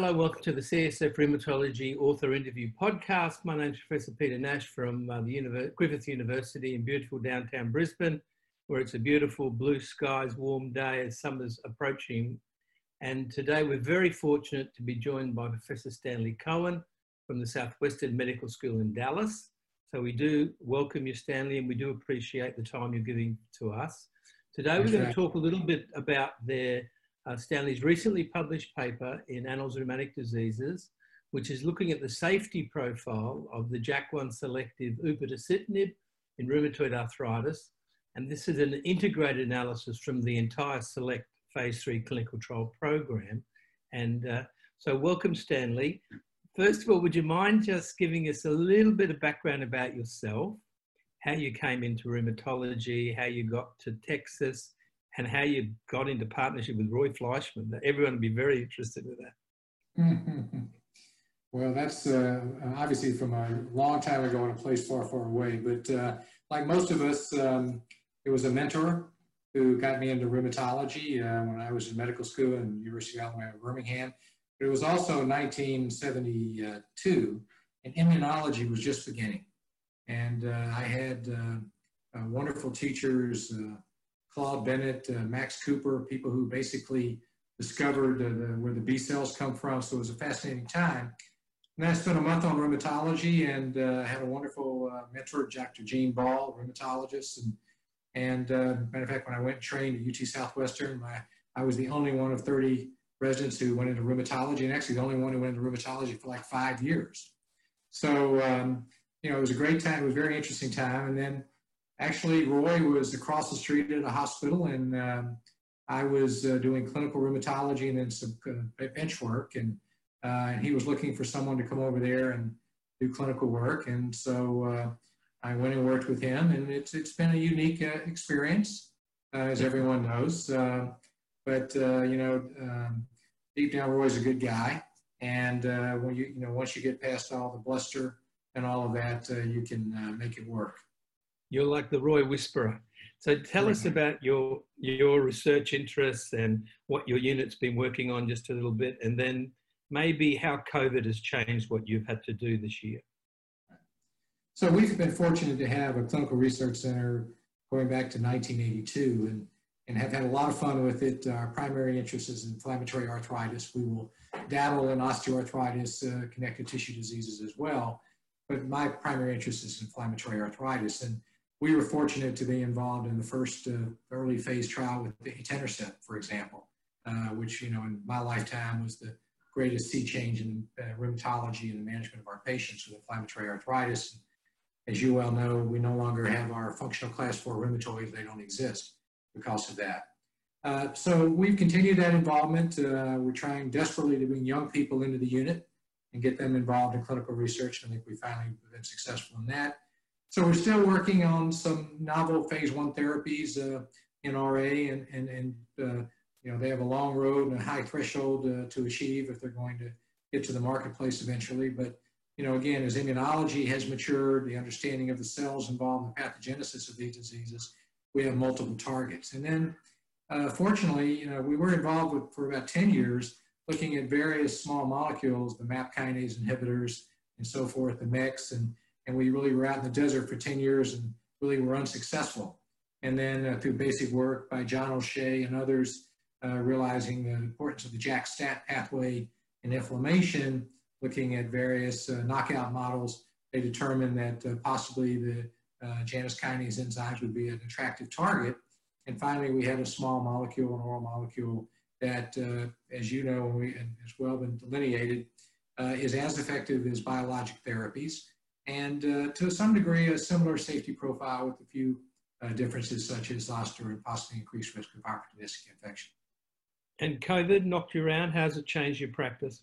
Hello, welcome to the CSF Rheumatology Author Interview Podcast. My name is Professor Peter Nash from uh, the Griffith University in beautiful downtown Brisbane, where it's a beautiful blue skies, warm day as summer's approaching. And today we're very fortunate to be joined by Professor Stanley Cohen from the Southwestern Medical School in Dallas. So we do welcome you, Stanley, and we do appreciate the time you're giving to us. Today we're going to talk a little bit about their uh, Stanley's recently published paper in Annals of Rheumatic Diseases, which is looking at the safety profile of the JAK1 selective upadacitinib in rheumatoid arthritis. And this is an integrated analysis from the entire SELECT phase three clinical trial program. And uh, so welcome, Stanley. First of all, would you mind just giving us a little bit of background about yourself, how you came into rheumatology, how you got to Texas, and how you got into partnership with Roy Fleischmann. Everyone would be very interested in that. well, that's uh, obviously from a long time ago in a place far, far away. But uh, like most of us, um, it was a mentor who got me into rheumatology uh, when I was in medical school in the University of Alabama Birmingham. But it was also 1972, and immunology was just beginning. And uh, I had uh, uh, wonderful teachers, Claude Bennett, uh, Max Cooper, people who basically discovered the, where the B cells come from. So it was a fascinating time. And I spent a month on rheumatology and uh, had a wonderful uh, mentor, Dr. Gene Ball, rheumatologist. And, and uh, matter of fact, when I went and trained at UT Southwestern, my, I was the only one of 30 residents who went into rheumatology, and actually the only one who went into rheumatology for like five years. So, um, you know, it was a great time. It was a very interesting time. And then Actually, Roy was across the street at a hospital, and um, I was uh, doing clinical rheumatology and then some uh, bench work, and, uh, and he was looking for someone to come over there and do clinical work, and so uh, I went and worked with him, and it's it's been a unique uh, experience, uh, as everyone knows. but you know, um, deep down, Roy's a good guy, and when you you know once you get past all the bluster and all of that, you can make it work. You're like the Roy Whisperer. So tell us about your your research interests and what your unit's been working on just a little bit, and then maybe how COVID has changed what you've had to do this year. So we've been fortunate to have a clinical research center going back to 1982 and, and have had a lot of fun with it. Our primary interest is inflammatory arthritis. We will dabble in osteoarthritis, uh, connective tissue diseases as well. But my primary interest is inflammatory arthritis. And we were fortunate to be involved in the first uh, early phase trial with the etanercept, for example, uh, which, you know, in my lifetime was the greatest sea change in uh, rheumatology and the management of our patients with inflammatory arthritis. As you well know, we no longer have our functional class four rheumatoids. They don't exist because of that. Uh, so we've continued that involvement. Uh, we're trying desperately to bring young people into the unit and get them involved in clinical research. I think we finally have been successful in that. So we're still working on some novel phase one therapies uh, in RA, and and and uh, you know they have a long road and a high threshold uh, to achieve if they're going to get to the marketplace eventually. But you know, again, as immunology has matured, the understanding of the cells involved in the pathogenesis of these diseases, we have multiple targets. And then, uh, fortunately, you know, we were involved with, for about 10 years looking at various small molecules, the MAP kinase inhibitors and so forth, the MEX, and and we really were out in the desert for 10 years and really were unsuccessful. And then uh, through basic work by John O'Shea and others, uh, realizing the importance of the JAK-STAT pathway in inflammation, looking at various uh, knockout models, they determined that uh, possibly the uh, Janus kinase enzymes would be an attractive target. And finally, we had a small molecule, an oral molecule that, uh, as you know, we, and has well been delineated, is as effective as biologic therapies and uh, to some degree a similar safety profile with a few uh, differences such as zoster and possibly increased risk of opportunistic infection. And COVID knocked you around. How's it changed your practice?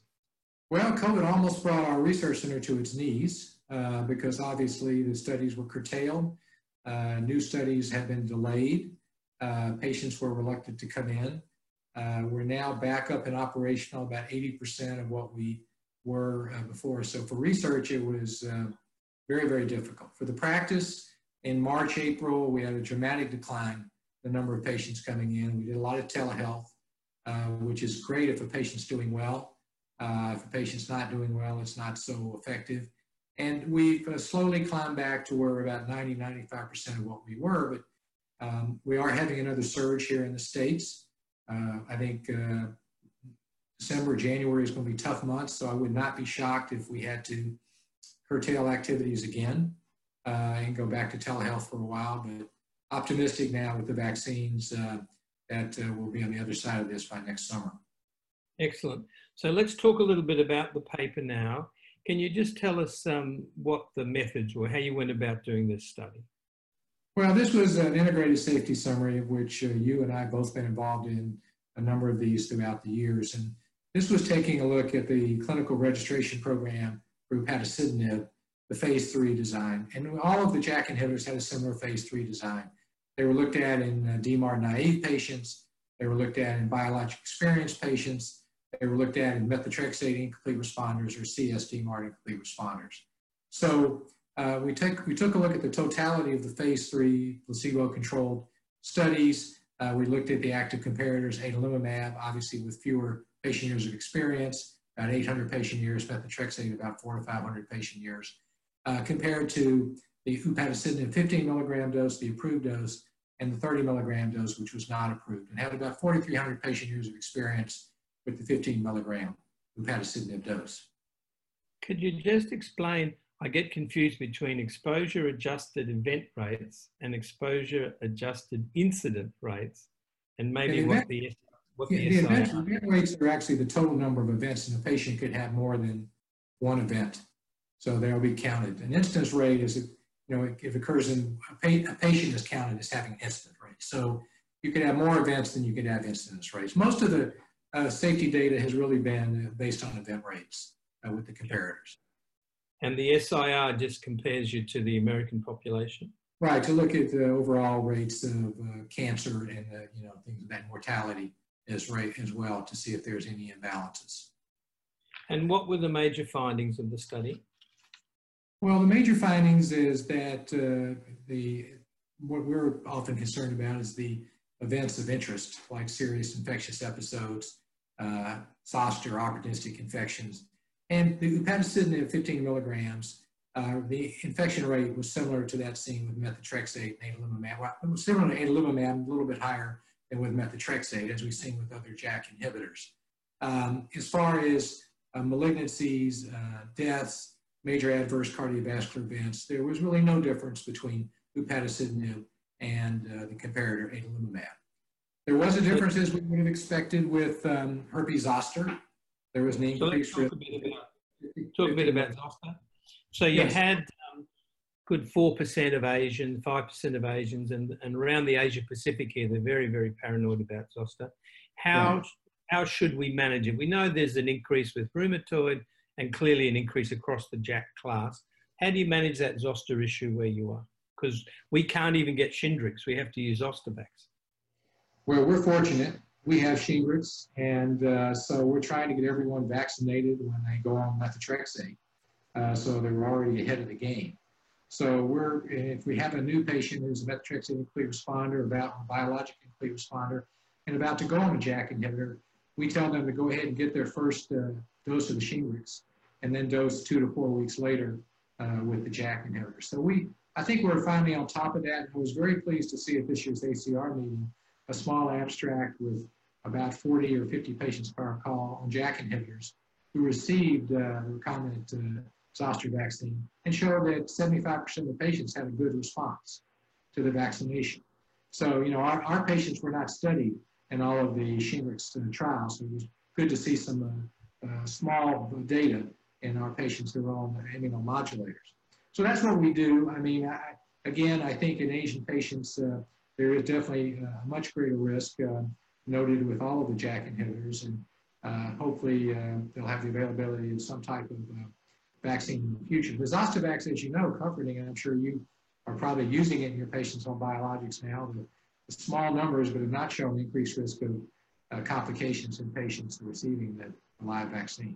Well, COVID almost brought our research center to its knees uh, because obviously the studies were curtailed. Uh, new studies have been delayed. Uh, patients were reluctant to come in. Uh, we're now back up and operational about 80% of what we were before. So for research, it was very, very difficult. For the practice, in March, April, we had a dramatic decline the number of patients coming in. We did a lot of telehealth, uh, which is great if a patient's doing well. Uh, if a patient's not doing well, it's not so effective. And we've uh, slowly climbed back to where about 90, 95% of what we were, but um, we are having another surge here in the States. Uh, I think uh, December, January is going to be tough months, so I would not be shocked if we had to curtail activities again uh, and go back to telehealth for a while, but optimistic now with the vaccines uh, that uh, we'll be on the other side of this by next summer. Excellent. So let's talk a little bit about the paper now. Can you just tell us um, what the methods were, how you went about doing this study? Well, this was an integrated safety summary of which uh, you and I have both been involved in a number of these throughout the years. And this was taking a look at the clinical registration program for upadacitinib, the phase three design. And all of the JAK inhibitors had a similar phase three design. They were looked at in uh, naive patients. They were looked at in biologic experienced patients. They were looked at in methotrexate incomplete responders or CSDMARD incomplete responders. So uh, we, take, we took a look at the totality of the phase three placebo-controlled studies. Uh, we looked at the active comparators, adalimumab, obviously with fewer patient years of experience, about 800 patient years, methotrexate about four to 500 patient years, uh, compared to the upadacitinib 15 milligram dose, the approved dose, and the 30 milligram dose, which was not approved, and had about 4,300 patient years of experience with the 15 milligram upadacitinib dose. Could you just explain? I get confused between exposure adjusted event rates and exposure adjusted incident rates, and maybe the what the what the, the event, event rates are actually the total number of events, and a patient could have more than one event, so they'll be counted. An incidence rate is, you know, if it occurs in a, pa a patient is counted as having incident rate. So you could have more events than you could have incidence rates. Most of the uh, safety data has really been based on event rates uh, with the comparators. And the SIR just compares you to the American population? Right, to look at the overall rates of uh, cancer and, you know, things of that mortality as, rate as well to see if there's any imbalances. And what were the major findings of the study? Well, the major findings is that uh, the what we're often concerned about is the events of interest, like serious infectious episodes, uh, zoster, opportunistic infections. And the upadacitinib 15 milligrams, uh, the infection rate was similar to that seen with methotrexate and adalimumab. Well, it was similar to adalimumab, a little bit higher than with methotrexate, as we've seen with other JAK inhibitors. Um, as far as uh, malignancies, uh, deaths, major adverse cardiovascular events, there was really no difference between upadacitinib and uh, the comparator adalimumab. There was a difference as we would have expected with um, herpes zoster. There was an increase. So talk, a bit about, talk a bit about zoster. So you yes. had good 4% of Asians, 5% of Asians, and, and around the Asia Pacific here, they're very, very paranoid about zoster. How, right. how should we manage it? We know there's an increase with rheumatoid and clearly an increase across the JAK class. How do you manage that zoster issue where you are? Because we can't even get Shingrix. We have to use Zostavax. Well, we're fortunate. We have Shingrix, and uh, so we're trying to get everyone vaccinated when they go on methotrexate. Uh, so they're already ahead of the game. So we're, if we have a new patient who's a methotrexate complete responder, about a biologic complete responder, and about to go on a JAK inhibitor, we tell them to go ahead and get their first uh, dose of the Shingrix, and then dose two to four weeks later uh, with the JAK inhibitor. So we, I think we're finally on top of that. I was very pleased to see at this year's ACR meeting a small abstract with about 40 or 50 patients per call on JAK inhibitors who received uh, recombinant zoster vaccine and showed that 75% of the patients had a good response to the vaccination. So, you know, our, our patients were not studied in all of the Shingrix uh, trials, so it was good to see some uh, uh, small data in our patients who are on immunomodulators. So that's what we do. I mean, I, again, I think in Asian patients, uh, there is definitely a much greater risk uh, noted with all of the JAK inhibitors, and uh, hopefully uh, they'll have the availability of some type of vaccine in the future. Zostavax, as you know, comforting, and I'm sure you are probably using it in your patients on biologics now. The, small numbers, but have not shown increased risk of uh, complications in patients receiving the, the, live vaccine.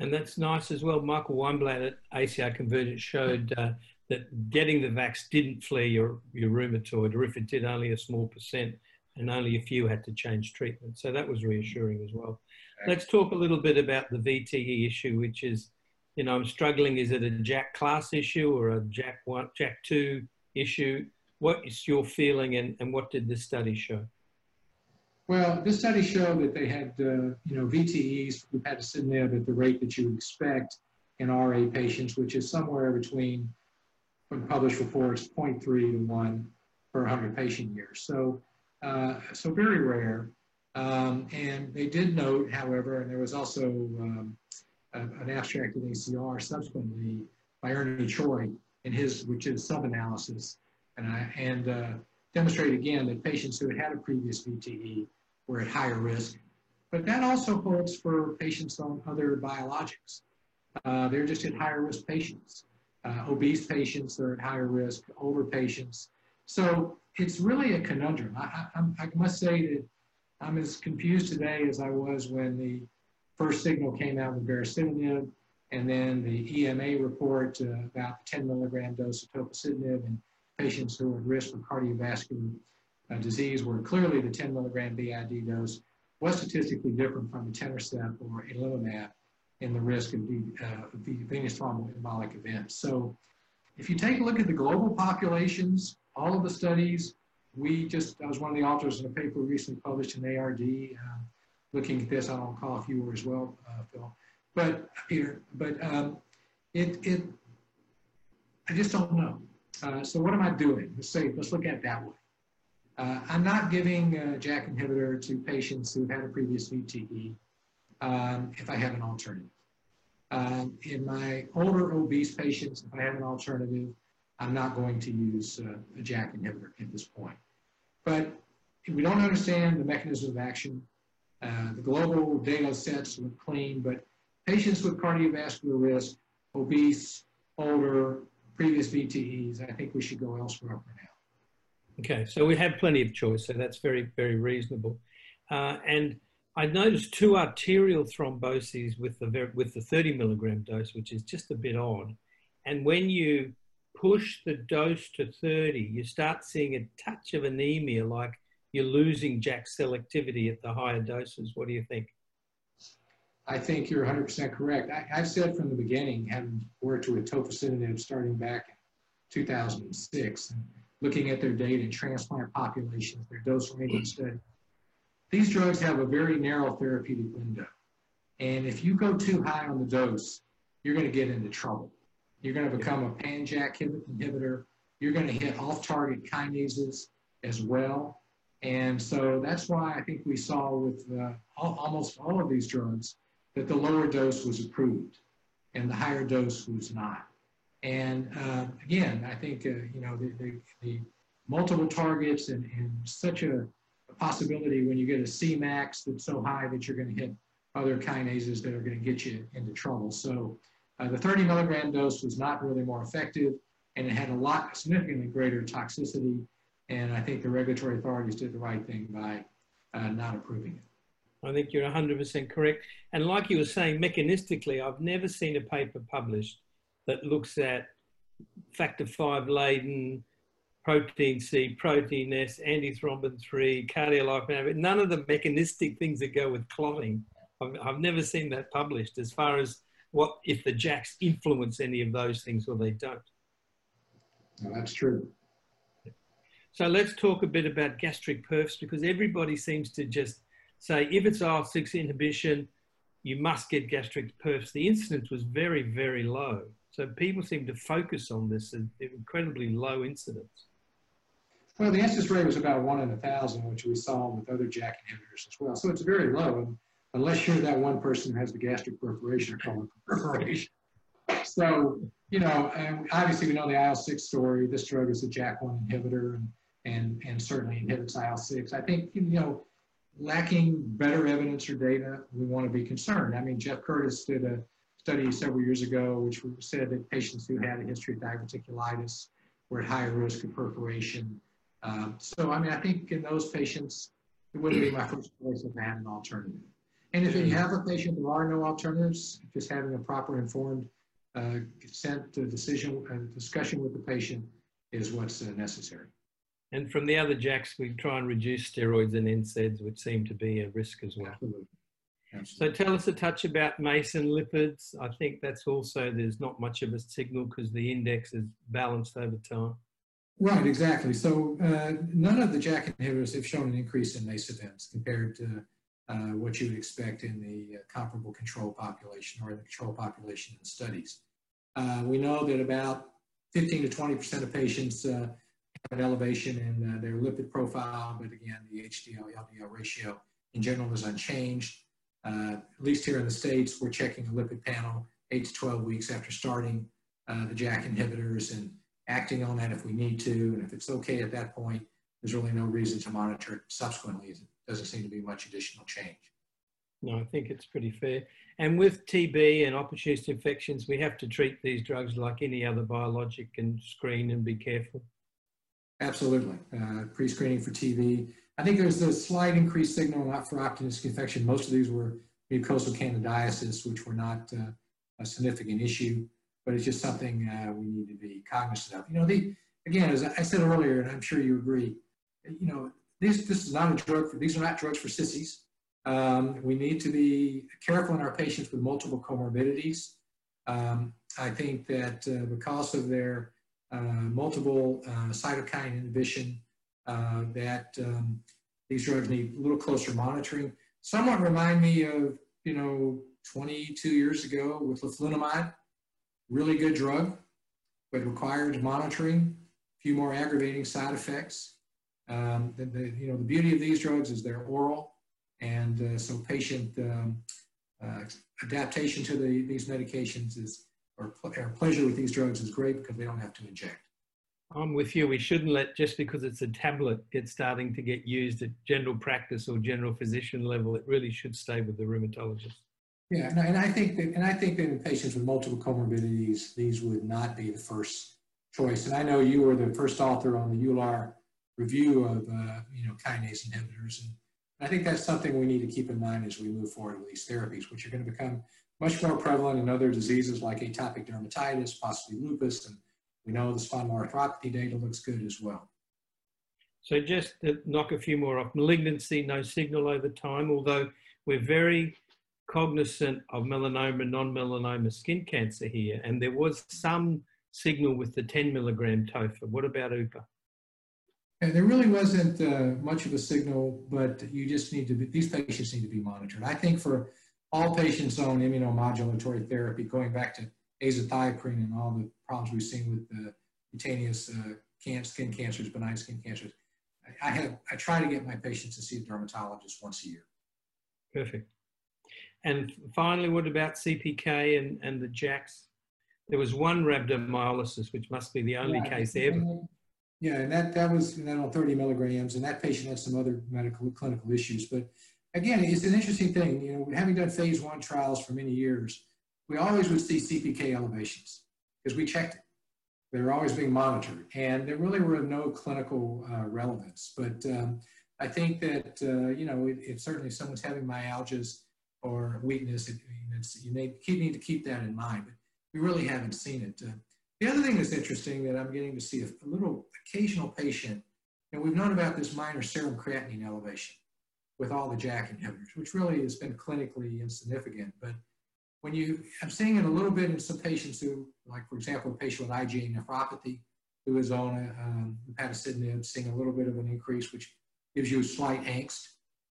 And that's nice as well. Michael Weinblatt at ACR Convergence showed uh, that getting the vax didn't flare your, your rheumatoid, or if it did, only a small percent, and only a few had to change treatment. So that was reassuring as well. let's talk a little bit about the VTE issue, which is, you know, I'm struggling. Is it a JAK class issue or a JAK one, JAK two issue? What is your feeling, and, and what did this study show? Well, this study showed that they had, uh, you know, VTEs with upadacitinib at the rate that you would expect in RA patients, which is somewhere between, from published reports, 0.3 to 1 per 100 patient years. So, uh, so very rare. Um, and they did note, however, and there was also um, an abstract in ACR subsequently by Ernie Choy in his, which is sub-analysis, and, I, and uh, demonstrate again that patients who had had a previous VTE were at higher risk. But that also holds for patients on other biologics. Uh, they're just at higher risk patients. Uh, obese patients are at higher risk, older patients. So it's really a conundrum. I, I, I, must say that I'm as confused today as I was when the first signal came out with baricitinib and then the EMA report uh, about 10 milligram dose of tofacitinib in patients who are at risk for cardiovascular uh, disease where clearly the 10 milligram BID dose was statistically different from etanercept or adalimumab in the risk of the, uh, the venous thromboembolic events. So if you take a look at the global populations, all of the studies, we just, I was one of the authors in a paper recently published in ARD, uh, looking at this, I don't recall if you were as well, uh, Phil, but Peter, but um, it, it, I just don't know. Uh, so what am I doing? Let's say, let's look at it that way. Uh, I'm not giving a JAK inhibitor to patients who've had a previous VTE um, if I have an alternative. Um, in my older obese patients, if I have an alternative, I'm not going to use uh, a JAK inhibitor at this point. But we don't understand the mechanism of action. Uh, the global data sets look clean, but patients with cardiovascular risk, obese, older, previous VTEs, I think we should go elsewhere for now. Okay, so we have plenty of choice, so that's very, very reasonable. Uh, and I noticed two arterial thromboses with the with the 30 milligram dose, which is just a bit odd. And when you push the dose to 30, you start seeing a touch of anemia, like you're losing JAK selectivity at the higher doses. What do you think? I think you're 100% correct. I, have said from the beginning, having worked with tofacitinib starting back in 2006, and looking at their data transplant populations, their dose ranging study, these drugs have a very narrow therapeutic window. And if you go too high on the dose, you're going to get into trouble. You're going to become a pan-JAK inhibitor. You're going to hit off-target kinases as well. And so that's why I think we saw with uh, all, almost all of these drugs that the lower dose was approved and the higher dose was not. And uh, again, I think, uh, you know, the, the, the, multiple targets and, and such a, possibility when you get a Cmax that's so high that you're going to hit other kinases that are going to get you into trouble. So uh, the 30 milligram dose was not really more effective and it had a lot, significantly greater toxicity. And I think the regulatory authorities did the right thing by uh, not approving it. I think you're 100% correct. And like you were saying, mechanistically, I've never seen a paper published that looks at factor V Leiden, protein C, protein S, antithrombin 3, cardiolipin, none of the mechanistic things that go with clotting. I've, I've never seen that published as far as what if the JAKs influence any of those things or they don't. No, that's true. So let's talk a bit about gastric perfs because everybody seems to just say if it's IL-6 inhibition, you must get gastric perfs. The incidence was very, very low. So people seem to focus on this incredibly low incidence. Well, the incidence rate was about one in a thousand, which we saw with other JAK inhibitors as well. So it's very low, unless you're that one person who has the gastric perforation or colon perforation. So, you know, obviously we know the IL-6 story. This drug is a JAK1 inhibitor and, and, and certainly inhibits IL-6. I think, you know, lacking better evidence or data, we want to be concerned. I mean, Jeff Curtis did a study several years ago, which said that patients who had a history of diverticulitis were at higher risk of perforation. Um, so, I mean, I think in those patients, it wouldn't be my first choice if I had an alternative. And if you have a patient, there are no alternatives, just having a proper informed uh, consent to decision and discussion with the patient is what's uh, necessary. And from the other JAKs, we try and reduce steroids and NSAIDs, which seem to be a risk as well. Absolutely. Absolutely. So tell us a touch about Mason lipids. I think that's also, there's not much of a signal because the index is balanced over time. Right, exactly. So uh, none of the JAK inhibitors have shown an increase in MACE events compared to uh, what you would expect in the uh, comparable control population or in the control population in studies. Uh, we know that about 15 to 20% of patients uh, an elevation in uh, their lipid profile, but again, the HDL-LDL ratio in general is unchanged. at least here in the States, we're checking a lipid panel 8 to 12 weeks after starting the JAK inhibitors and acting on that if we need to. And if it's okay at that point, there's really no reason to monitor it subsequently. It doesn't seem to be much additional change. No, I think it's pretty fair. And with TB and opportunistic infections, we have to treat these drugs like any other biologic and screen and be careful. Absolutely. Uh, pre-screening for TB. I think there's a slight increased signal not for opportunistic infection. Most of these were mucosal candidiasis, which were not uh, a significant issue but it's just something uh, we need to be cognizant of. You know, the, again, as I said earlier, and I'm sure you agree, you know, this, this is not a drug for, these are not drugs for sissies. Um, we need to be careful in our patients with multiple comorbidities. Um, I think that uh, because of their multiple uh, cytokine inhibition, uh, that um, these drugs need a little closer monitoring. Somewhat remind me of, you know, 22 years ago with leflunomide really good drug, but requires monitoring, a few more aggravating side effects. Um, the, the, you know, the beauty of these drugs is they're oral, and uh, so patient um, uh, adaptation to the, these medications is, or, or pleasure with these drugs is great because they don't have to inject. I'm with you. We shouldn't let just because it's a tablet get starting to get used at general practice or general physician level. It really should stay with the rheumatologist. Yeah, and, and I think that, and I think that in patients with multiple comorbidities, these would not be the first choice. And I know you were the first author on the EULAR review of, uh, you know, kinase inhibitors. And I think that's something we need to keep in mind as we move forward with these therapies, which are going to become much more prevalent in other diseases like atopic dermatitis, possibly lupus, and we know the spondyloarthropathy data looks good as well. So just to knock a few more off, malignancy, no signal over time, although we're very cognizant of melanoma, and non-melanoma skin cancer here, and there was some signal with the 10 milligram TOFA. What about UPA? And there really wasn't uh, much of a signal, but you just need to be, these patients need to be monitored. I think for all patients on immunomodulatory therapy, going back to azathioprine and all the problems we've seen with the cutaneous uh, can, skin cancers, benign skin cancers, I have I try to get my patients to see a dermatologist once a year. Perfect. And finally, what about CPK and, and the JAKs? There was one rhabdomyolysis, which must be the only yeah, case ever. Yeah, and that, that was that on 30 milligrams, and that patient had some other medical clinical issues. But again, it's an interesting thing. You know, having done phase one trials for many years, we always would see CPK elevations because we checked it. They were always being monitored, and there really were no clinical uh, relevance. But um, I think that uh, you know, if certainly someone's having myalgias or weakness, it, you keep, need to keep that in mind, but we really haven't seen it. Uh, the other thing that's interesting that I'm getting to see a, a little occasional patient, and we've known about this minor serum creatinine elevation with all the JAK inhibitors, which really has been clinically insignificant. But when you, I'm seeing it a little bit in some patients who, like for example, a patient with IgA nephropathy who is on a, um, upadacitinib, seeing a little bit of an increase, which gives you a slight angst.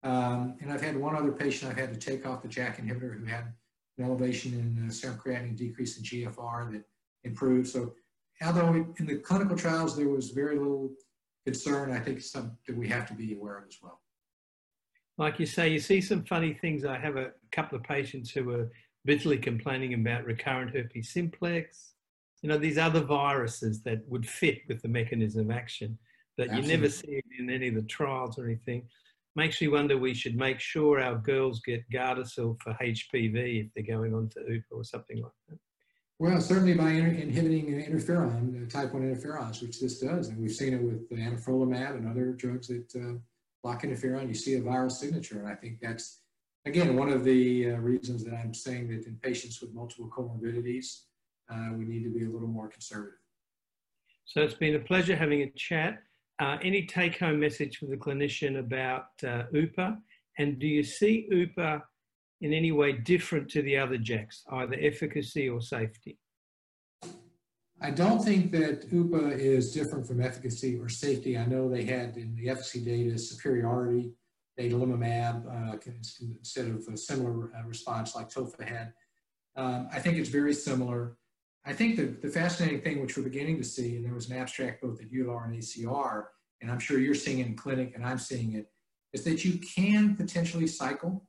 Um, and I've had one other patient I've had to take off the JAK inhibitor who had an elevation in uh, serum creatinine, decrease in GFR that improved. So although in the clinical trials there was very little concern, I think some that we have to be aware of as well. Like you say, you see some funny things. I have a couple of patients who are bitterly complaining about recurrent herpes simplex. You know, these other viruses that would fit with the mechanism of action that Absolutely. you never see in any of the trials or anything makes me wonder we should make sure our girls get Gardasil for HPV if they're going on to UPA or something like that. Well, certainly by inhibiting an interferon, uh, type 1 interferons, which this does. And we've seen it with anifrolumab and other drugs that uh, block interferon. You see a viral signature. And I think that's, again, one of the uh, reasons that I'm saying that in patients with multiple comorbidities, uh, we need to be a little more conservative. So it's been a pleasure having a chat. Uh, any take home message for the clinician about uh, UPA? And do you see UPA in any way different to the other JAKs, either efficacy or safety? I don't think that UPA is different from efficacy or safety. I know they had in the efficacy data superiority, adalimumab uh, instead of a similar uh, response like TOFA had. Um, I think it's very similar. I think the, the fascinating thing which we're beginning to see, and there was an abstract both at EULAR and ACR, and I'm sure you're seeing it in clinic and I'm seeing it, is that you can potentially cycle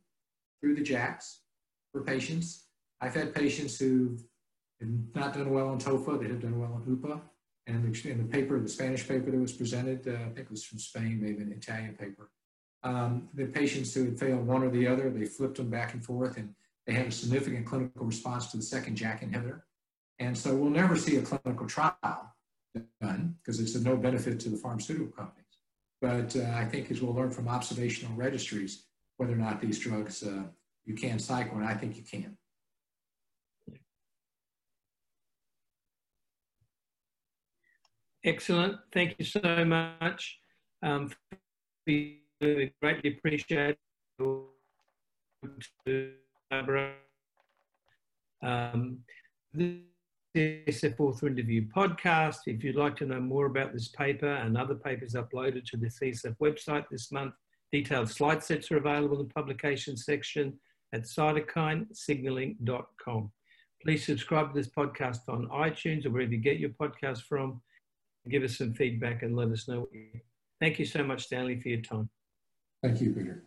through the JAKs for patients. I've had patients who've not done well on TOFA They have done well on UPA. And in the paper, the Spanish paper that was presented, uh, I think it was from Spain, maybe an Italian paper, um, the patients who had failed one or the other, they flipped them back and forth and they had a significant clinical response to the second JAK inhibitor. And so we'll never see a clinical trial done because it's of no benefit to the pharmaceutical companies. But uh, I think as we'll learn from observational registries, whether or not these drugs uh, you can cycle, and I think you can. Excellent. Thank you so much. Um, we greatly appreciate um, this Author Interview podcast. If you'd like to know more about this paper and other papers uploaded to the CSF website this month, detailed slide sets are available in the publication section at cytokinesignaling.com. Please subscribe to this podcast on iTunes or wherever you get your podcast from give us some feedback and let us know. Thank you so much, Stanley, for your time. Thank you, Peter.